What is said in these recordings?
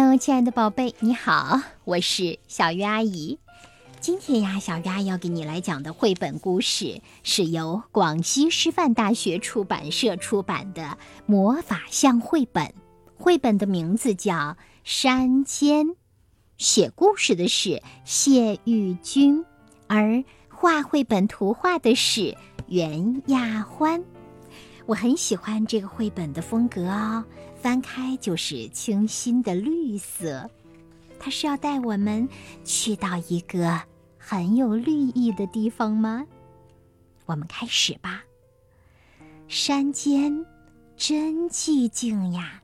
Hello，亲爱的宝贝，你好，我是小鱼阿姨。今天呀，小鱼阿姨要给你来讲的绘本故事是由广西师范大学出版社出版的《魔法象绘本》。绘本的名字叫《山间》，写故事的是谢玉君，而画绘本图画的是袁亚欢。我很喜欢这个绘本的风格哦。翻开就是清新的绿色，它是要带我们去到一个很有绿意的地方吗？我们开始吧。山间真寂静呀！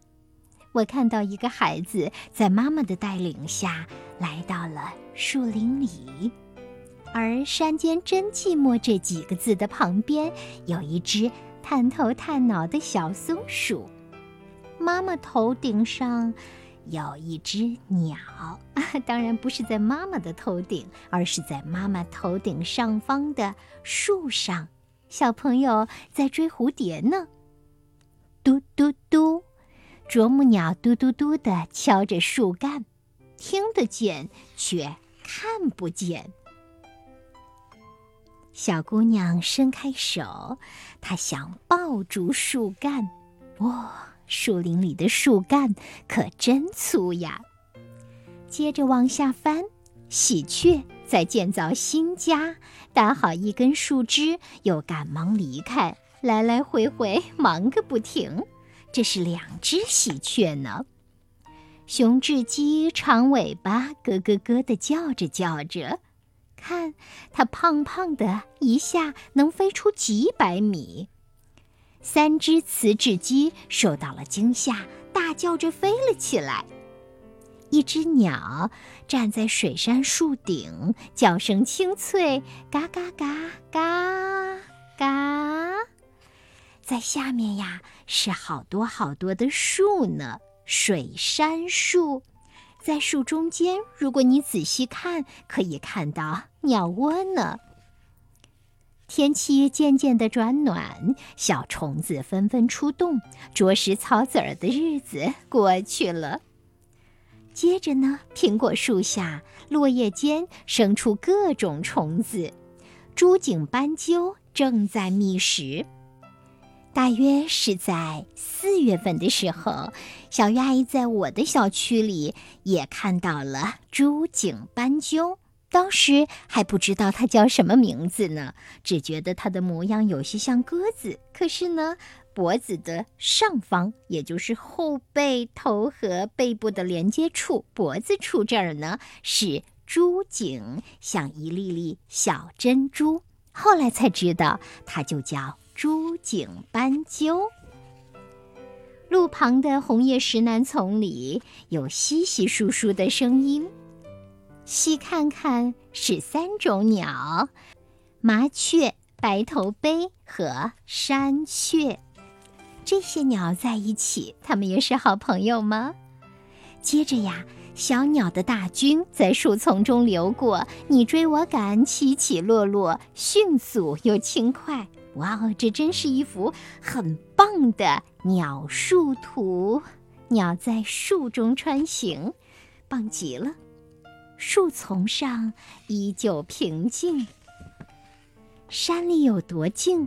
我看到一个孩子在妈妈的带领下来到了树林里，而“山间真寂寞”这几个字的旁边有一只探头探脑的小松鼠。妈妈头顶上有一只鸟，当然不是在妈妈的头顶，而是在妈妈头顶上方的树上。小朋友在追蝴蝶呢。嘟嘟嘟，啄木鸟嘟嘟嘟地敲着树干，听得见却看不见。小姑娘伸开手，她想抱住树干，哇！树林里的树干可真粗呀！接着往下翻，喜鹊在建造新家，搭好一根树枝，又赶忙离开，来来回回忙个不停。这是两只喜鹊呢。雄雉鸡长尾巴咯咯咯地叫着叫着，看它胖胖的，一下能飞出几百米。三只雌雉鸡受到了惊吓，大叫着飞了起来。一只鸟站在水杉树顶，叫声清脆，嘎嘎嘎嘎嘎。在下面呀，是好多好多的树呢，水杉树。在树中间，如果你仔细看，可以看到鸟窝呢。天气渐渐的转暖，小虫子纷纷出动，啄食草籽儿的日子过去了。接着呢，苹果树下落叶间生出各种虫子，珠颈斑鸠正在觅食。大约是在四月份的时候，小鱼阿姨在我的小区里也看到了珠颈斑鸠。当时还不知道它叫什么名字呢，只觉得它的模样有些像鸽子。可是呢，脖子的上方，也就是后背头和背部的连接处，脖子处这儿呢是珠颈，像一粒粒小珍珠。后来才知道，它就叫珠颈斑鸠。路旁的红叶石楠丛里有稀稀疏疏的声音。细看看是三种鸟：麻雀、白头鹎和山雀。这些鸟在一起，它们也是好朋友吗？接着呀，小鸟的大军在树丛中流过，你追我赶，起起落落，迅速又轻快。哇哦，这真是一幅很棒的鸟树图！鸟在树中穿行，棒极了。树丛上依旧平静。山里有多静？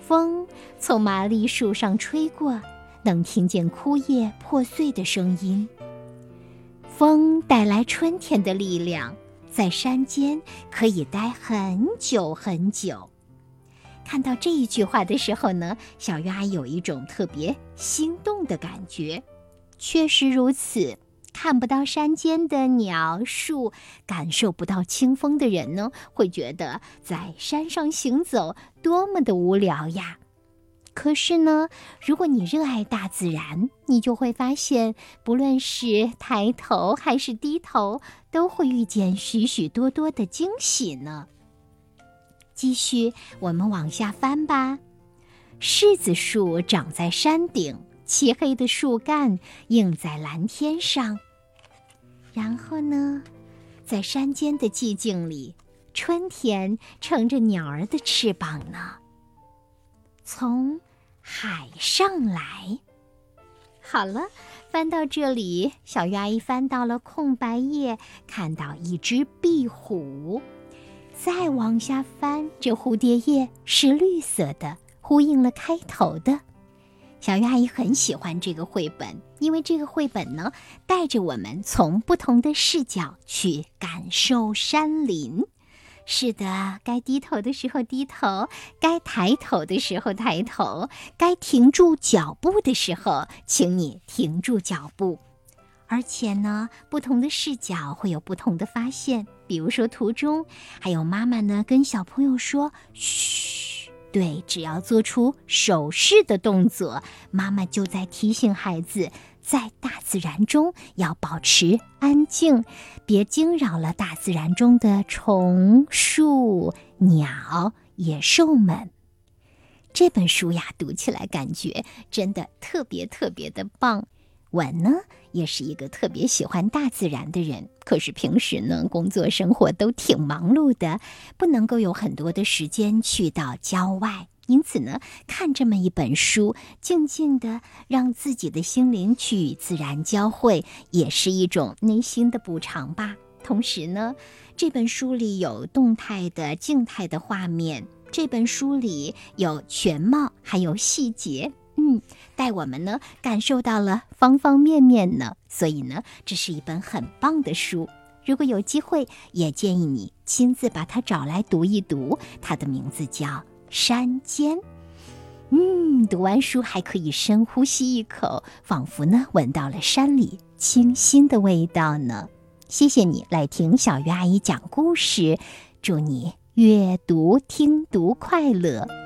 风从麻栗树上吹过，能听见枯叶破碎的声音。风带来春天的力量，在山间可以待很久很久。看到这一句话的时候呢，小鱼儿有一种特别心动的感觉。确实如此。看不到山间的鸟树，感受不到清风的人呢，会觉得在山上行走多么的无聊呀。可是呢，如果你热爱大自然，你就会发现，不论是抬头还是低头，都会遇见许许多多的惊喜呢。继续，我们往下翻吧。柿子树长在山顶。漆黑的树干映在蓝天上，然后呢，在山间的寂静里，春天乘着鸟儿的翅膀呢。从海上来，好了，翻到这里，小鱼阿姨翻到了空白页，看到一只壁虎。再往下翻，这蝴蝶叶是绿色的，呼应了开头的。小鱼阿姨很喜欢这个绘本，因为这个绘本呢，带着我们从不同的视角去感受山林。是的，该低头的时候低头，该抬头的时候抬头，该停住脚步的时候，请你停住脚步。而且呢，不同的视角会有不同的发现。比如说，图中还有妈妈呢，跟小朋友说：“嘘，对，只要做出手势的动作，妈妈就在提醒孩子，在大自然中要保持安静，别惊扰了大自然中的虫、树、鸟、野兽们。”这本书呀，读起来感觉真的特别特别的棒。我呢，也是一个特别喜欢大自然的人，可是平时呢，工作生活都挺忙碌的，不能够有很多的时间去到郊外。因此呢，看这么一本书，静静的让自己的心灵去与自然交汇，也是一种内心的补偿吧。同时呢，这本书里有动态的、静态的画面，这本书里有全貌，还有细节。嗯，带我们呢感受到了方方面面呢，所以呢，这是一本很棒的书。如果有机会，也建议你亲自把它找来读一读。它的名字叫《山间》。嗯，读完书还可以深呼吸一口，仿佛呢闻到了山里清新的味道呢。谢谢你来听小鱼阿姨讲故事，祝你阅读听读快乐。